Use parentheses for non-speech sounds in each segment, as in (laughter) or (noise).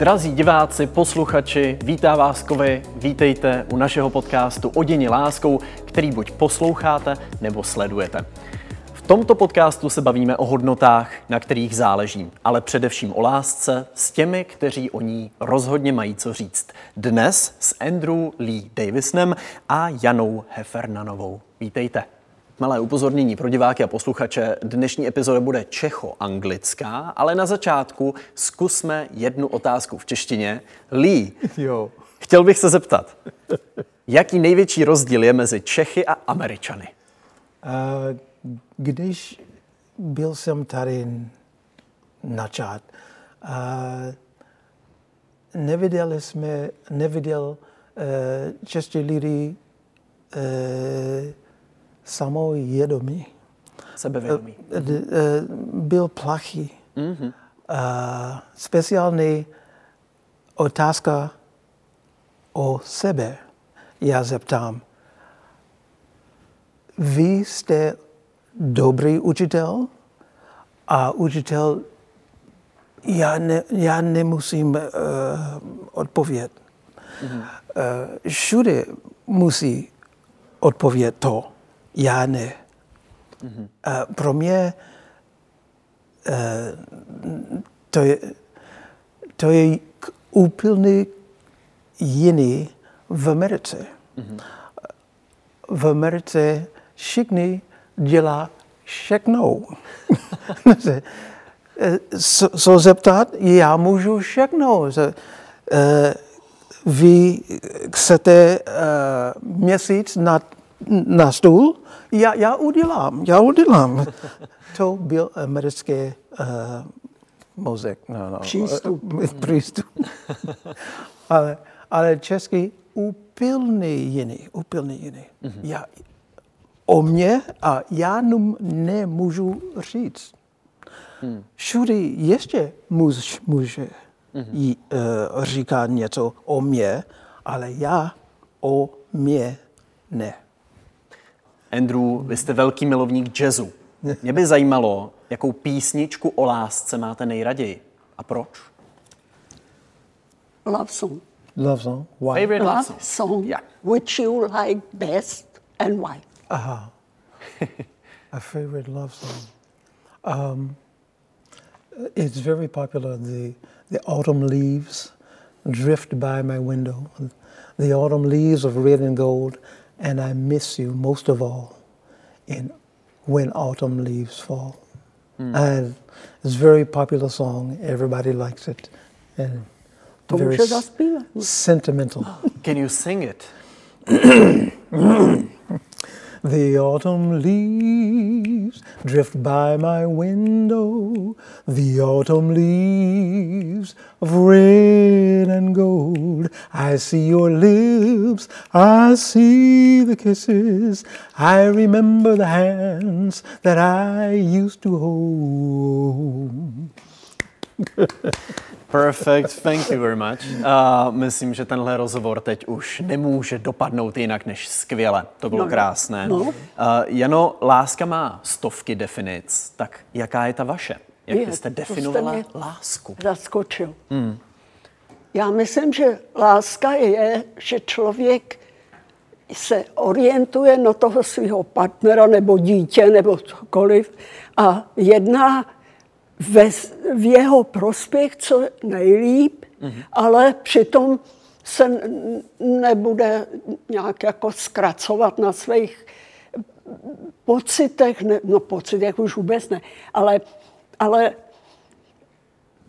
Drazí diváci, posluchači, vítá vás Kovy, vítejte u našeho podcastu Oděni láskou, který buď posloucháte nebo sledujete. V tomto podcastu se bavíme o hodnotách, na kterých záleží, ale především o lásce s těmi, kteří o ní rozhodně mají co říct. Dnes s Andrew Lee Davisnem a Janou Hefernanovou. Vítejte. Malé upozornění pro diváky a posluchače. Dnešní epizoda bude čecho-anglická, ale na začátku zkusme jednu otázku v češtině. Lee, Jo. chtěl bych se zeptat, jaký největší rozdíl je mezi Čechy a Američany? A když byl jsem tady načat, a neviděli jsme, neviděl uh, čeští lidi uh, samovědomí. Sebevědomí. D- uh, byl plachý. Mm-hmm. Uh, speciální otázka o sebe. Já zeptám, vy jste dobrý učitel a učitel, já, ne, já nemusím uh, odpovědět. Mm-hmm. Uh, všude musí odpovědět to, já ne. Mm-hmm. Uh, pro mě uh, to je, to je úplně jiný v Americe. Mm-hmm. V Americe všichni dělá všechno. (laughs) Co, co zeptat? Já můžu všechno. Že, eh, Vy chcete eh, měsíc na, na stůl? Já, já udělám, já udělám. (laughs) To byl americký uh, mozek. No, no. Přístup. (laughs) Přístup. (laughs) ale, ale český úplně jiný, úplně jiný. Mm-hmm. Já, o mě a já num nemůžu říct. Hmm. Všude ještě muž, může mm-hmm. uh, říkat něco o mě, ale já o mě ne. Andrew, vy jste velký milovník jazzu. Mě by zajímalo, jakou písničku o lásce máte nejraději a proč? Love song. Love song? Why? Favorite love Love song? song. Yeah. Which you like best and why? Aha. A favorite love song. Um, it's very popular. The the autumn leaves drift by my window. The autumn leaves of red and gold, and I miss you most of all. In when autumn leaves fall, hmm. and it's a very popular song. Everybody likes it, and very může s- zaspívat. sentimental. Can you sing it? (clears throat) The autumn leaves drift by my window. The autumn leaves of red and gold. I see your lips, I see the kisses. I remember the hands that I used to hold. (laughs) Perfect, thank you very much. Uh, myslím, že tenhle rozhovor teď už nemůže dopadnout jinak než skvěle. To bylo No, krásné. no. Uh, Jano, láska má stovky definic, tak jaká je ta vaše? Jak Je, byste jste definovala mě- lásku? Zaskočil. Já myslím, že láska je, že člověk se orientuje na toho svého partnera nebo dítě nebo cokoliv a jedná ve, v jeho prospěch co nejlíp, mm-hmm. ale přitom se nebude nějak jako zkracovat na svých pocitech, ne, no pocitech už vůbec ne, ale, ale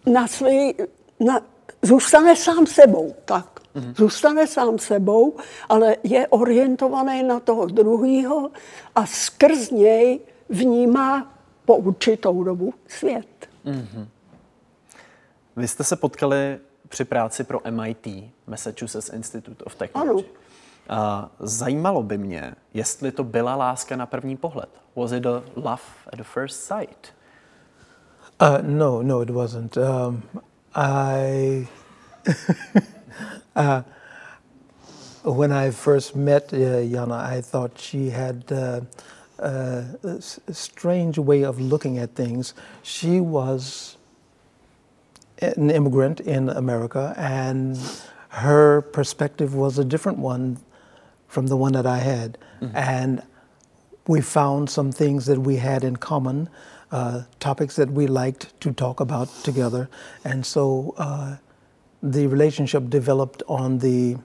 na svý, na, zůstane sám sebou, tak. Mm-hmm. Zůstane sám sebou, ale je orientovaný na toho druhého a skrz něj vnímá po určitou dobu svět. Vy jste se potkali při práci pro MIT, Massachusetts Institute of Technology. A zajímalo by mě, jestli to byla láska na první pohled. Was it a love at the first sight? Uh, no, no, it wasn't. Um, I, (laughs) uh, when I first met uh, Jana, I thought she had uh, uh, a strange way of looking at things. She was an immigrant in America, and her perspective was a different one from the one that I had. Mm-hmm. And we found some things that we had in common, uh, topics that we liked to talk about together. And so uh, the relationship developed on the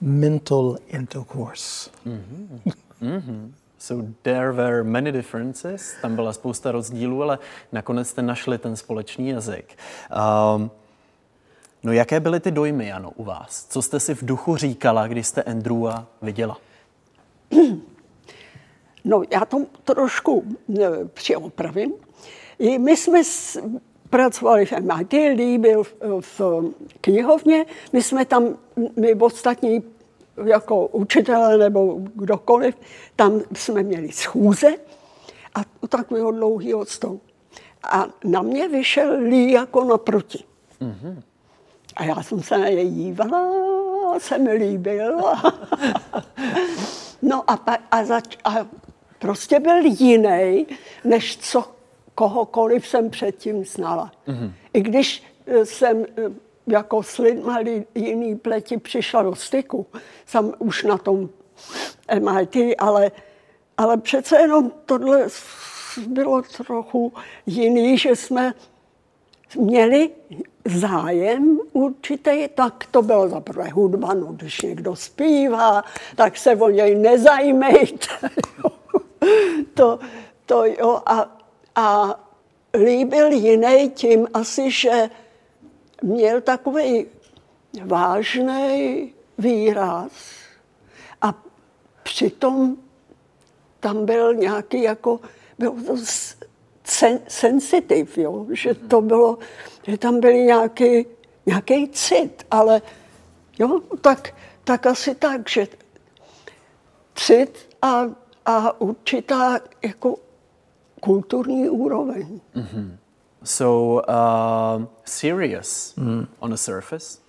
mental intercourse. Mm-hmm. Mm-hmm. So there were many differences, tam byla spousta rozdílů, ale nakonec jste našli ten společný jazyk. Um, no jaké byly ty dojmy, Jano, u vás? Co jste si v duchu říkala, když jste Andrewa viděla? (clears throat) No já to trošku e, přiopravím. My jsme pracovali v MIT, Lee byl v, v knihovně, my jsme tam, my ostatní jako učitelé nebo kdokoliv, tam jsme měli schůze a u takového dlouhého stolu. A na mě vyšel Lee jako naproti. Mm-hmm. A já jsem se na něj dívala, se mi líbil. (laughs) no a, pa, a, zač, a prostě byl jiný, než co kohokoliv jsem předtím znala. Mm-hmm. I když eh, jsem eh, jako s lidma jiný pleti přišla do styku, jsem už na tom MIT, ale, ale přece jenom tohle bylo trochu jiný, že jsme měli zájem určitý, tak to bylo za prvé hudba, no když někdo zpívá, tak se o něj nezajímejte. to, to jo, a, a líbil jiný tím asi, že měl takový vážný výraz a přitom tam byl nějaký jako, byl to sen, sensitiv, jo? že to bylo, že tam byl nějaký, nějaký cit, ale jo, tak, tak asi tak, že cit a, a určitá jako kulturní úroveň. Mm-hmm. So uh, serious mm. on the surface,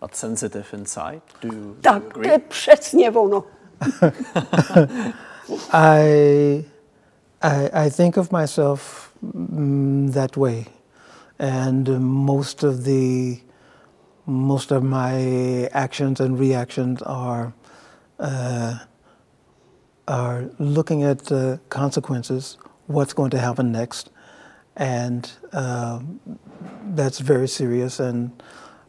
but sensitive inside. Do you, tak, do you agree? přesně ono. (laughs) I, I, I think of myself mm, that way, and most of the most of my actions and reactions are uh, are looking at the consequences, what's going to happen next, and uh, that's very serious. And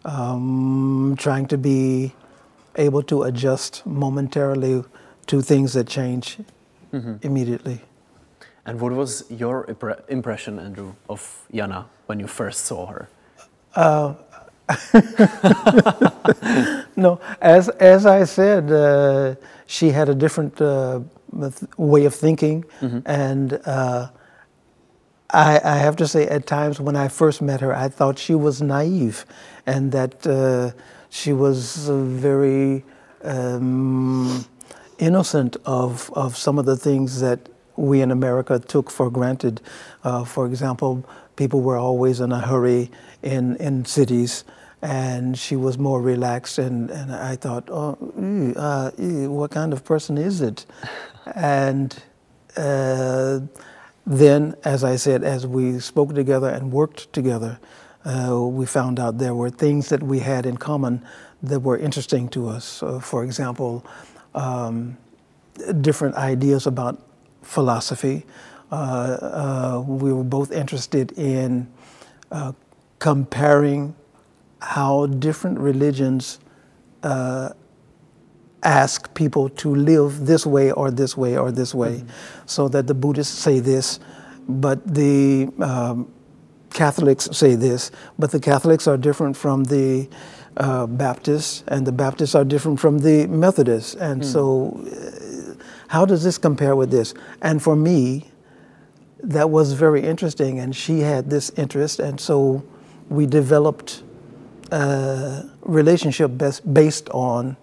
um, trying to be able to adjust momentarily to things that change mm-hmm. immediately. And what was your impression, Andrew, of Jana when you first saw her? Uh, (laughs) no, as as I said, uh, she had a different uh, way of thinking, mm-hmm. and uh, I, I, have to say, at times when I first met her, I thought she was naive and that uh, she was very um, innocent of, of some of the things that we in America took for granted. Uh, for example, people were always in a hurry in, in cities, and she was more relaxed. And, and I thought, oh, uh, what kind of person is it? (laughs) and uh, then, as I said, as we spoke together and worked together, uh, we found out there were things that we had in common that were interesting to us. Uh, for example, um, different ideas about philosophy. Uh, uh we were both interested in uh, comparing how different religions uh, ask people to live this way or this way or this way, mm-hmm. so that the Buddhists say this, but the um, Catholics say this, but the Catholics are different from the uh, Baptists, and the Baptists are different from the Methodists. And mm. so, uh, how does this compare with this? And for me, that was very interesting, and she had this interest, and so we developed a relationship best based on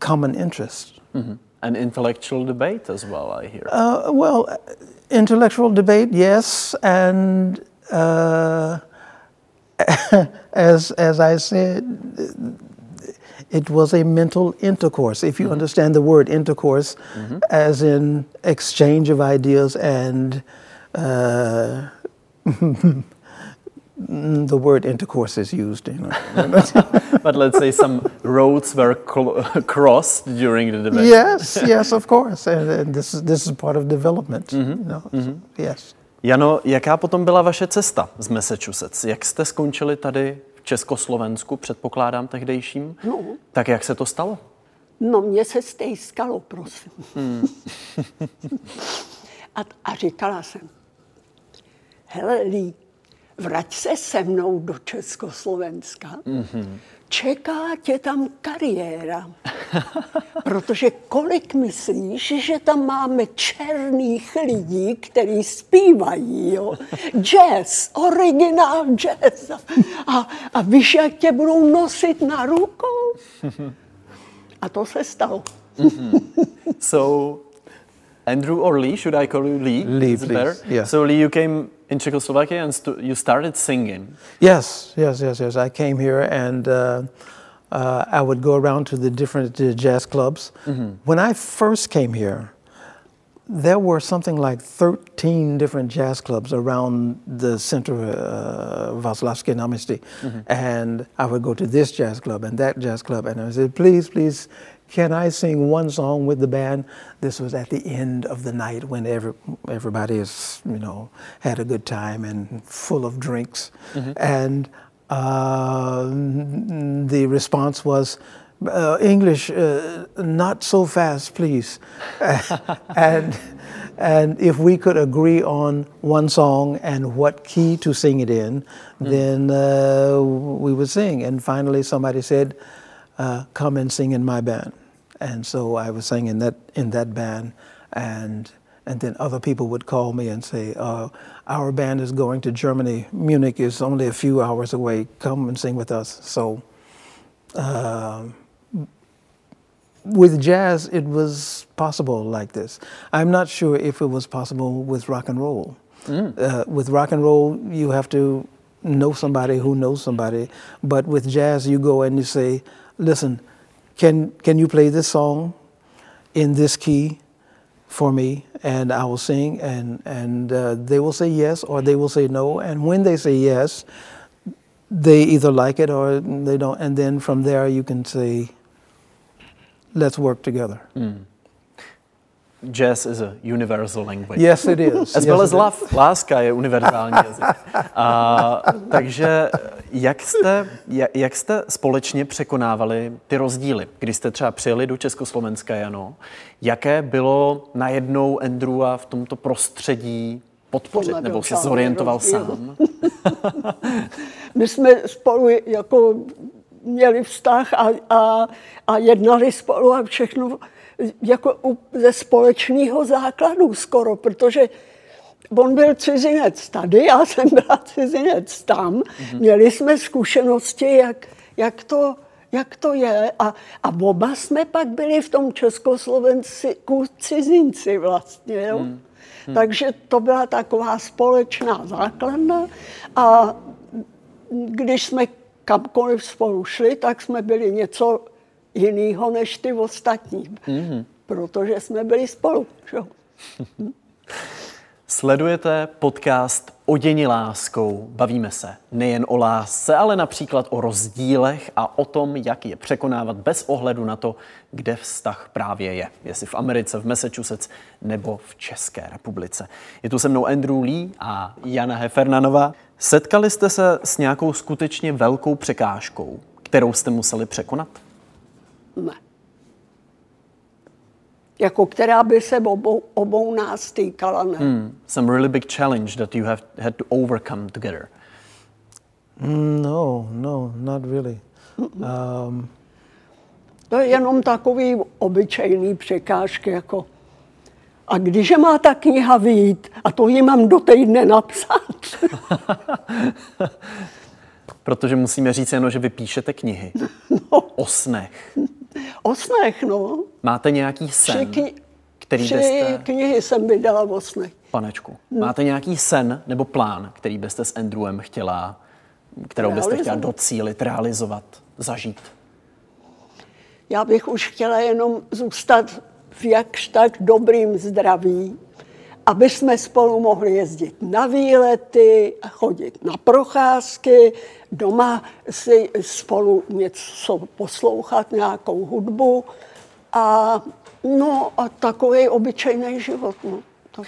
common interest. Mm-hmm. And intellectual debate as well, I hear. Uh, well, intellectual debate, yes, and uh, (laughs) as as I said, it was a mental intercourse. If you mm-hmm. understand the word intercourse, mm-hmm. as in exchange of ideas and uh, mm, (laughs) the word intercourse is used. You (laughs) know. But let's say some roads were cl- (laughs) crossed during the debate. yes, yes, of course, and, and this is this is part of development. Mm-hmm. You know? so, yes. Jano, jaká potom byla vaše cesta z Massachusetts? Jak jste skončili tady v Československu, předpokládám tehdejším? No. Tak jak se to stalo? No, mně se stejskalo, prosím. (laughs) a, a říkala jsem, hele, Lí, vrať se se mnou do Československa. Mm-hmm. Čeká tě tam kariéra. (laughs) Protože kolik myslíš, že tam máme černých lidí, kteří zpívají, jo? Jazz, originál jazz. A, a víš, jak tě budou nosit na rukou? (laughs) A to se stalo. (laughs) So, Andrew or Lee, should I call you Lee? Lee, Is it please. better? Yeah. So, Lee, you came in Czechoslovakia and stu- you started singing. Yes, yes, yes, yes. I came here and uh, uh, I would go around to the different uh, jazz clubs. When I first came here, there were something like 13 different jazz clubs around the center of uh, Vaslavsky and Amnesty. And I would go to this jazz club and that jazz club, and I said, please, please, can I sing one song with the band? This was at the end of the night when every, everybody is, you know, had a good time and full of drinks. And uh, the response was, uh, English, uh, not so fast, please. (laughs) and, and if we could agree on one song and what key to sing it in, then uh, we would sing. And finally, somebody said, uh, "Come and sing in my band." And so I was singing that in that band, and and then other people would call me and say, uh, "Our band is going to Germany. Munich is only a few hours away. Come and sing with us." So um, with jazz, it was possible like this. I'm not sure if it was possible with rock and roll. Uh, with rock and roll, you have to know somebody who knows somebody. But with jazz, you go and you say, "Listen, can can you play this song in this key for me?" And I will sing, and and uh, they will say yes or they will say no. And when they say yes, they either like it or they don't. And then from there, you can say, let's work together. Jazz is a universal language. Yes, it is. As Yes, well as love. Láska je univerzální jazyk. A, takže jak jste, jak, jste společně překonávali ty rozdíly, když jste třeba přijeli do Československa, Jano? Jaké bylo najednou Andrewa v tomto prostředí podpořit, nebo se zorientoval rozdíl. sám? (laughs) My jsme spolu jako měli vztah a, a, a jednali spolu a všechno jako u- ze společného základu skoro, protože on byl cizinec tady, já jsem byla cizinec tam. Mm-hmm. Měli jsme zkušenosti, jak, jak, to, jak to je a, a oba jsme pak byli v tom Československu cizinci vlastně. Jo? Mm. Takže to byla taková společná základna a když jsme kamkoliv spolu šli, tak jsme byli něco jiného než ty ostatní. Mm-hmm. Protože jsme byli spolu. Že? Sledujete podcast Oděni láskou. Bavíme se nejen o lásce, ale například o rozdílech a o tom, jak je překonávat bez ohledu na to, kde vztah právě je. Jestli v Americe, v Massachusetts nebo v České republice. Je tu se mnou Andrew Lee a Jana Hefernanová. Setkali jste se s nějakou skutečně velkou překážkou, kterou jste museli překonat? Ne. Jako která by se obou, obou nás týkala, ne. Hmm. Some really big challenge that you have had to overcome together. No, no, not really. Um, To je jenom takový obyčejný překážky, jako a když má ta kniha vyjít, a to ji mám do týdne napsat. (laughs) Protože musíme říct jenom, že vy píšete knihy (laughs) No, o snech. O snech, no. Máte nějaký sen, kni- který tři byste... knihy jsem vydala o snech. Panečku, máte nějaký sen nebo plán, který byste s Andrewem chtěla, kterou byste chtěla docílit, realizovat, zažít? Já bych už chtěla jenom zůstat v jakž tak dobrým zdraví aby jsme spolu mohli jezdit na výlety, chodit na procházky, doma si spolu něco poslouchat, nějakou hudbu a, no, a takový obyčejný život. No. Tak.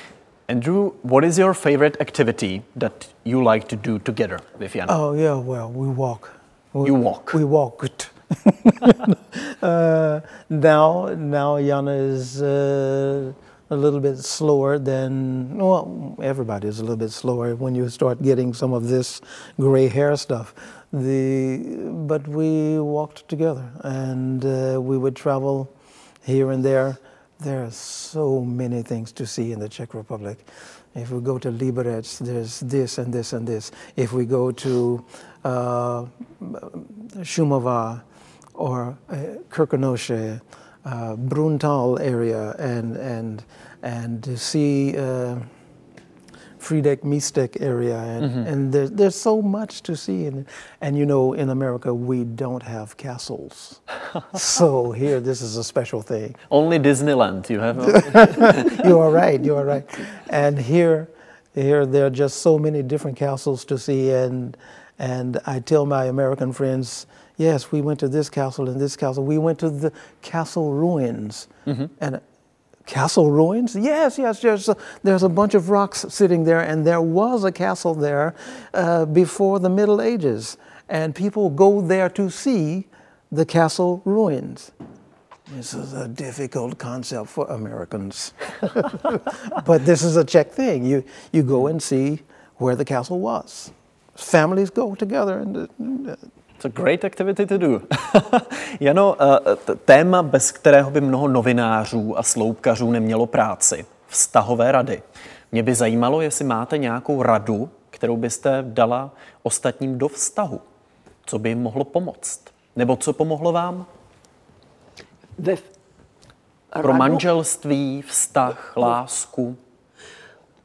Andrew, what is your favorite activity that you like to do together with Jana? Oh yeah, well, we walk. We, You walk. We walked. (laughs) uh, now, now Jana is uh, a little bit slower than well, everybody is a little bit slower when you start getting some of this gray hair stuff. The but we walked together and uh, we would travel here and there. There are so many things to see in the Czech Republic. If we go to Liberec, there's this and this and this. If we go to uh, Shumova or uh, uh, Bruntal area, and and and to see uh, Friedeck Mistek area, and, and there's there's so much to see, and and you know in America we don't have castles, (laughs) so here this is a special thing. Only Disneyland you have. (laughs) you are right. You are right. And here, here there are just so many different castles to see, and and I tell my American friends, yes, we went to this castle and this castle. We went to the castle ruins, and castle ruins. Yes, yes. There's a, there's a bunch of rocks sitting there, and there was a castle there uh, before the Middle Ages, and people go there to see the castle ruins. This is a difficult concept for Americans. (laughs) but this is a Czech thing. You, you go and see where the castle was. Families go together and uh, It's a great activity to do. (laughs) Jano, eh, téma, bez kterého by mnoho novinářů a sloupkařů nemělo práci. Vztahové rady. Mě by zajímalo, jestli máte nějakou radu, kterou byste dala ostatním do vztahu. Co by jim mohlo pomoct? Nebo co pomohlo vám? Ve Pro radu- manželství, vztah, lásku.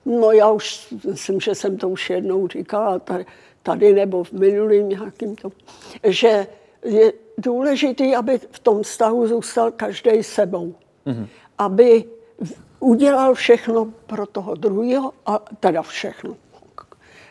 No já už myslím, že jsem to už jednou říkala tady, tady nebo v minulým nějakým tom, že je důležité, aby v tom vztahu zůstal každý sebou. Mm-hmm. Aby udělal všechno pro toho druhého, a teda všechno,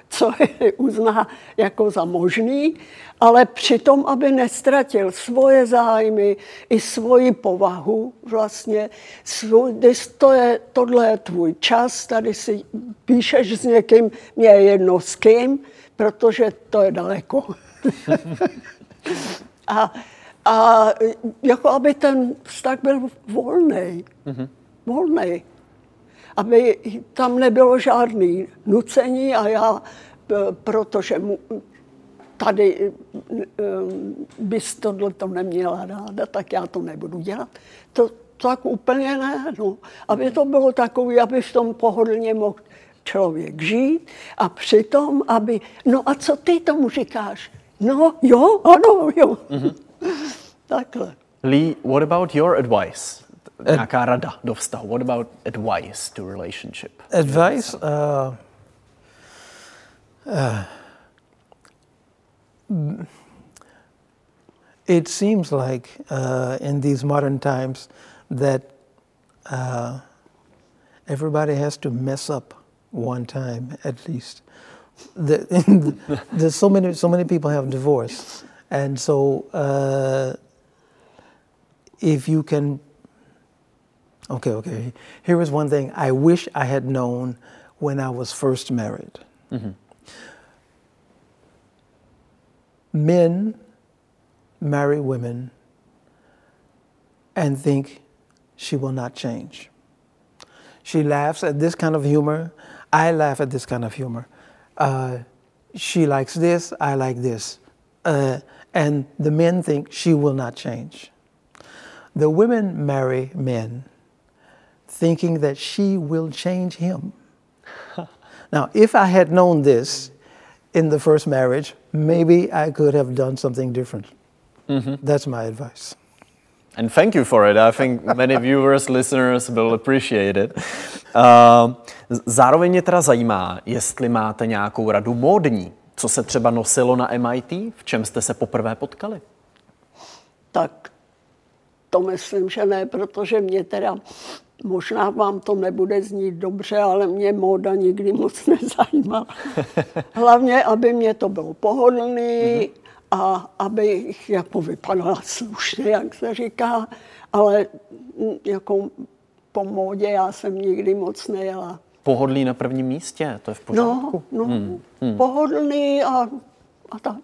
co je uzná jako za možný, ale přitom, aby nestratil svoje zájmy i svoji povahu vlastně. Svůj, když to je, tohle je tvůj čas, tady si píšeš s někým, mě je jedno s kým, protože to je daleko. (laughs) a, a jako aby ten vztah byl volný. Mm-hmm. Volný aby tam nebylo žádný nucení a já, eh, protože mu, tady eh, bys tohle to neměla ráda, tak já to nebudu dělat. To tak úplně ne, no. Aby to bylo takové, aby v tom pohodlně mohl člověk žít a přitom, aby, no a co ty tomu říkáš? No jo, ano, jo. Mm-hmm. (laughs) Takhle. Lee, what about your advice? Nějaká rada do vztahu. What about advice to relationship? advice. Uh, uh, it seems like uh, in these modern times that uh, everybody has to mess up one time at least. The, (laughs) there's so many so many people have divorced, and so uh, if you can Okay, okay. Here is one thing I wish I had known when I was first married. Men marry women and think she will not change. She laughs at this kind of humor. I laugh at this kind of humor. Uh, she likes this. I like this. Uh, and the men think she will not change. The women marry men thinking that she will change him. (laughs) now, if I had known this in the first marriage, maybe I could have done something different. That's my advice. And thank you for it. I think many viewers, listeners will appreciate it. Uh, zároveň mě teda zajímá, jestli máte nějakou radu módní, co se třeba nosilo na MIT, v čem jste se poprvé potkali. Tak to myslím, že ne, protože mě teda možná vám to nebude znít dobře, ale mě móda nikdy moc nezajímala. (laughs) Hlavně, aby mě to bylo pohodlný a aby jako vypadala slušně, jak se říká, ale jako po módě já jsem nikdy moc nejela. Pohodlí na prvním místě, to je v pořádku. No, no hmm. Hmm. pohodlný a, a tak.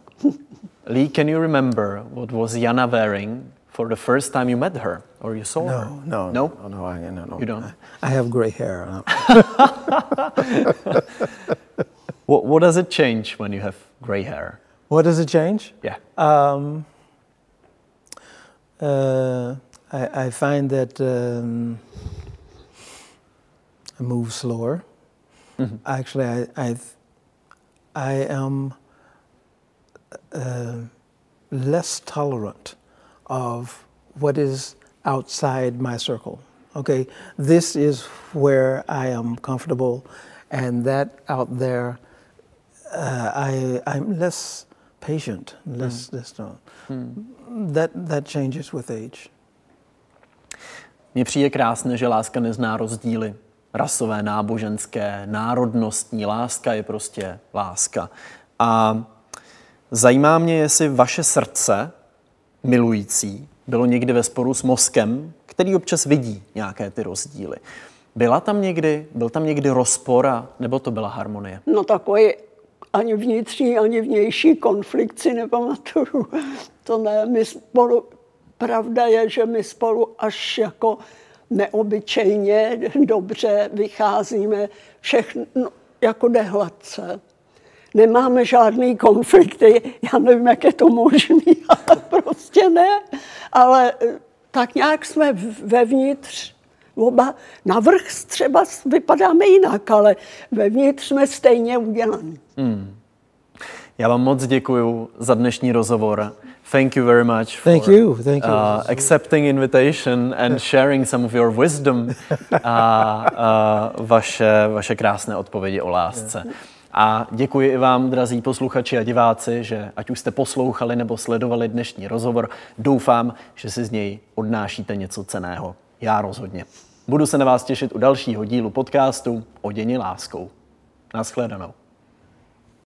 Lee, can you remember what was Jana wearing for the first time you met her or you saw no, her? No, no, no, no, I, no, no. You don't. I, I have gray hair. No. (laughs) what, what does it change when you have gray hair? What does it change? Yeah. Um, uh, I, I, find that um, I move slower. Mm-hmm. Actually, I, I, I am uh, less tolerant of what is outside my circle. Okay, this is where I am comfortable, and that out there, uh, I I'm less patient, less mm. less. Uh, mm. That that changes with age. Mně přijde krásné, že láska nezná rozdíly. Rasové, náboženské, národnostní. Láska je prostě láska. A zajímá mě, jestli vaše srdce, milující, bylo někdy ve sporu s mozkem, který občas vidí nějaké ty rozdíly. Byla tam někdy, byl tam někdy rozpor, a, nebo to byla harmonie? No takový ani vnitřní, ani vnější konflikt si nepamatuju. To ne, my spolu, pravda je, že my spolu až jako neobyčejně dobře vycházíme, všechno jako jde. Nemáme žádný konflikty, já nevím, jak je to možné, (laughs) ale prostě ne. Ale eh, tak nějak jsme vevnitř, oba navrh třeba vypadáme jinak, ale vevnitř jsme stejně udělaní. Hmm. Já vám moc děkuji za dnešní rozhovor. Thank you very much for Thank you. Thank you. Uh, accepting invitation and (laughs) sharing some of your wisdom a uh, vaše, vaše krásné odpovědi o lásce. A děkuji i vám, drazí posluchači a diváci, že ať už jste poslouchali nebo sledovali dnešní rozhovor, doufám, že si z něj odnášíte něco ceného. Já rozhodně. Budu se na vás těšit u dalšího dílu podcastu o děni láskou. Naschledanou.